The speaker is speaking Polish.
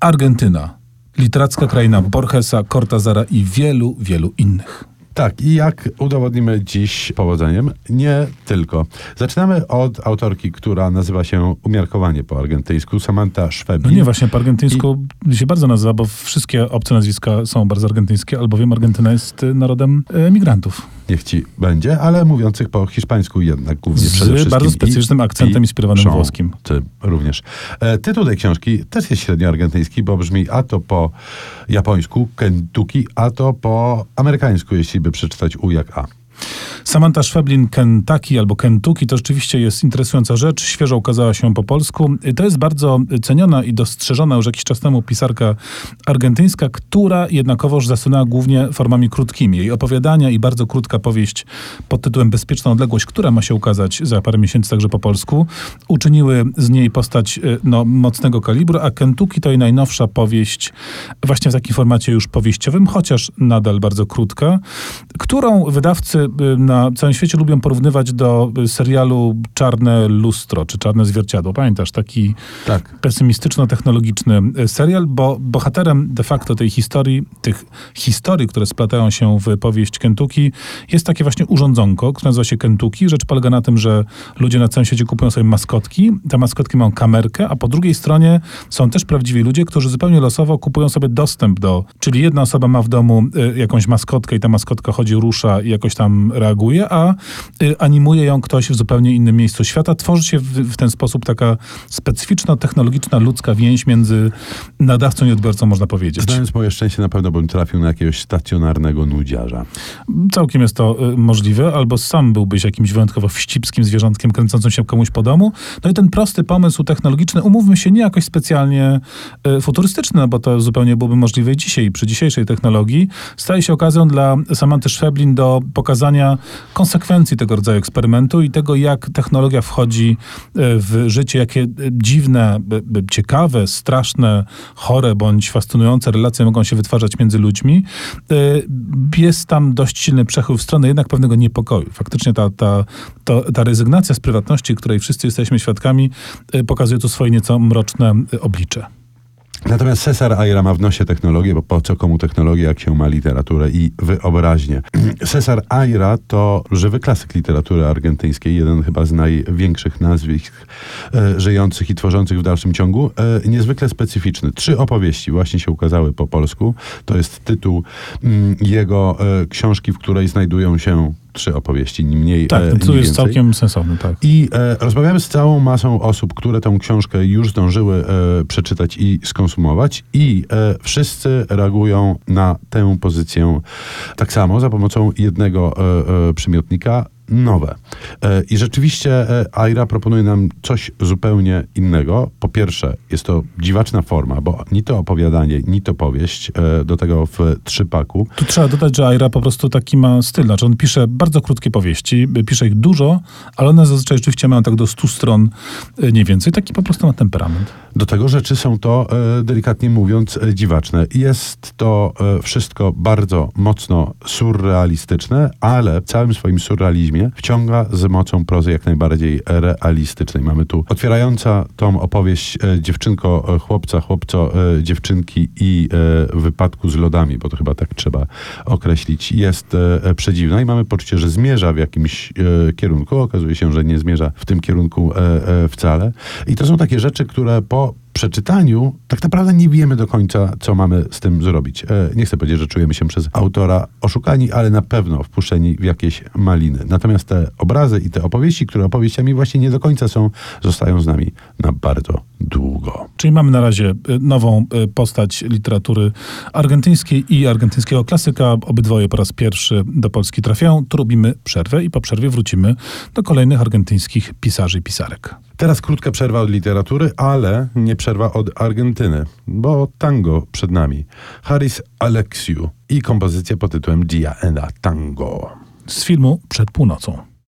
Argentyna. Literacka kraina Borgesa, Cortazara i wielu, wielu innych. Tak, i jak udowodnimy dziś powodzeniem? Nie tylko. Zaczynamy od autorki, która nazywa się umiarkowanie po argentyńsku, Samantha No Szweblin. nie, właśnie po argentyńsku się bardzo nazywa, bo wszystkie obce nazwiska są bardzo argentyńskie, albowiem Argentyna jest narodem emigrantów. Niech ci będzie, ale mówiących po hiszpańsku jednak głównie Z przede wszystkim. bardzo specyficznym I- akcentem i inspirowanym są włoskim. Ty również. E, tytuł tej książki też jest średnio argentyński, bo brzmi a to po japońsku Kentucky, a to po amerykańsku, jeśli by przeczytać U jak A. Samantha Szweblin Kentucky albo Kentucky to rzeczywiście jest interesująca rzecz. Świeżo ukazała się po polsku. To jest bardzo ceniona i dostrzeżona już jakiś czas temu pisarka argentyńska, która jednakowoż zasłynęła głównie formami krótkimi. Jej opowiadania i bardzo krótka powieść pod tytułem Bezpieczna odległość, która ma się ukazać za parę miesięcy także po polsku, uczyniły z niej postać y, no, mocnego kalibru, a Kentucky to jej najnowsza powieść właśnie w takim formacie już powieściowym, chociaż nadal bardzo krótka, którą wydawcy y, na całym świecie lubią porównywać do serialu Czarne Lustro, czy Czarne Zwierciadło. Pamiętasz, taki Tak. pesymistyczno-technologiczny y, serial, bo bohaterem de facto tej historii, tych historii, które splatają się w powieść Kentucky, jest takie właśnie urządzonko, które nazywa się Kentucky. Rzecz polega na tym, że ludzie na całym świecie kupują sobie maskotki. Te maskotki mają kamerkę, a po drugiej stronie są też prawdziwi ludzie, którzy zupełnie losowo kupują sobie dostęp do, czyli jedna osoba ma w domu y, jakąś maskotkę i ta maskotka chodzi, rusza i jakoś tam reaguje, a y, animuje ją ktoś w zupełnie innym miejscu świata. Tworzy się w, w ten sposób taka specyficzno-technologiczna ludzka więź między nadawcą i odbiorcą, można powiedzieć. Znając moje szczęście, na pewno bym trafił na jakiegoś stacjonarnego nudziarza. Całkiem jest to y, możliwe, albo sam byłbyś jakimś wyjątkowo wścibskim zwierzątkiem kręcącym się komuś po domu. No i ten prosty pomysł technologiczny, umówmy się, nie jakoś specjalnie y, futurystyczny, no bo to zupełnie byłoby możliwe dzisiaj, przy dzisiejszej technologii, staje się okazją dla Samanty Szweblin do pokazania konsekwencji tego rodzaju eksperymentu i tego, jak technologia wchodzi y, w życie, jakie dziwne, ciekawe, straszne, chore bądź fascynujące relacje mogą się wytwarzać między ludźmi. Y, Jest tam dość silny przechył w stronę jednak pewnego niepokoju. Faktycznie ta, ta, to, ta rezygnacja z prywatności, której wszyscy jesteśmy świadkami, y, pokazuje tu swoje nieco mroczne oblicze. Natomiast Cesar Aira ma w nosie technologię, bo po co komu technologia, jak się ma literaturę i wyobraźnię. Cesar Aira to żywy klasyk literatury argentyńskiej, jeden chyba z największych nazwisk e, żyjących i tworzących w dalszym ciągu. E, niezwykle specyficzny. Trzy opowieści właśnie się ukazały po polsku. To jest tytuł mm, jego e, książki, w której znajdują się trzy opowieści, ni mniej, Tak, e, to ni jest więcej. całkiem sensowne, tak. I e, rozmawiamy z całą masą osób, które tę książkę już zdążyły e, przeczytać i skonsumować, i e, wszyscy reagują na tę pozycję tak samo za pomocą jednego e, e, przymiotnika nowe. E, I rzeczywiście e, Aira proponuje nam coś zupełnie innego. Po pierwsze, jest to dziwaczna forma, bo ni to opowiadanie, ni to powieść, e, do tego w trzypaku. Tu trzeba dodać, że Aira po prostu taki ma styl. Znaczy on pisze bardzo krótkie powieści, pisze ich dużo, ale one zazwyczaj rzeczywiście mają tak do 100 stron, nie więcej. Taki po prostu ma temperament. Do tego rzeczy są to, delikatnie mówiąc, dziwaczne. Jest to wszystko bardzo mocno surrealistyczne, ale w całym swoim surrealizmie wciąga z mocą prozy jak najbardziej realistycznej. Mamy tu otwierająca tą opowieść e, dziewczynko, e, chłopca, chłopco, e, dziewczynki i wypadku z lodami, bo to chyba tak trzeba określić, jest przedziwna i mamy poczucie, że zmierza w jakimś kierunku. Okazuje się, że nie zmierza w tym kierunku wcale. I to są takie rzeczy, które po przeczytaniu tak naprawdę nie wiemy do końca, co mamy z tym zrobić. E, nie chcę powiedzieć, że czujemy się przez autora oszukani, ale na pewno wpuszczeni w jakieś maliny. Natomiast te obrazy i te opowieści, które opowieściami właśnie nie do końca są, zostają z nami na bardzo długo. Czyli mamy na razie y, nową y, postać literatury argentyńskiej i argentyńskiego klasyka. Obydwoje po raz pierwszy do Polski trafiają. Tu robimy przerwę i po przerwie wrócimy do kolejnych argentyńskich pisarzy i pisarek. Teraz krótka przerwa od literatury, ale nie przerwa od Argentyny, bo tango przed nami. Haris Alexiu i kompozycja pod tytułem Dia and a Tango. Z filmu Przed północą.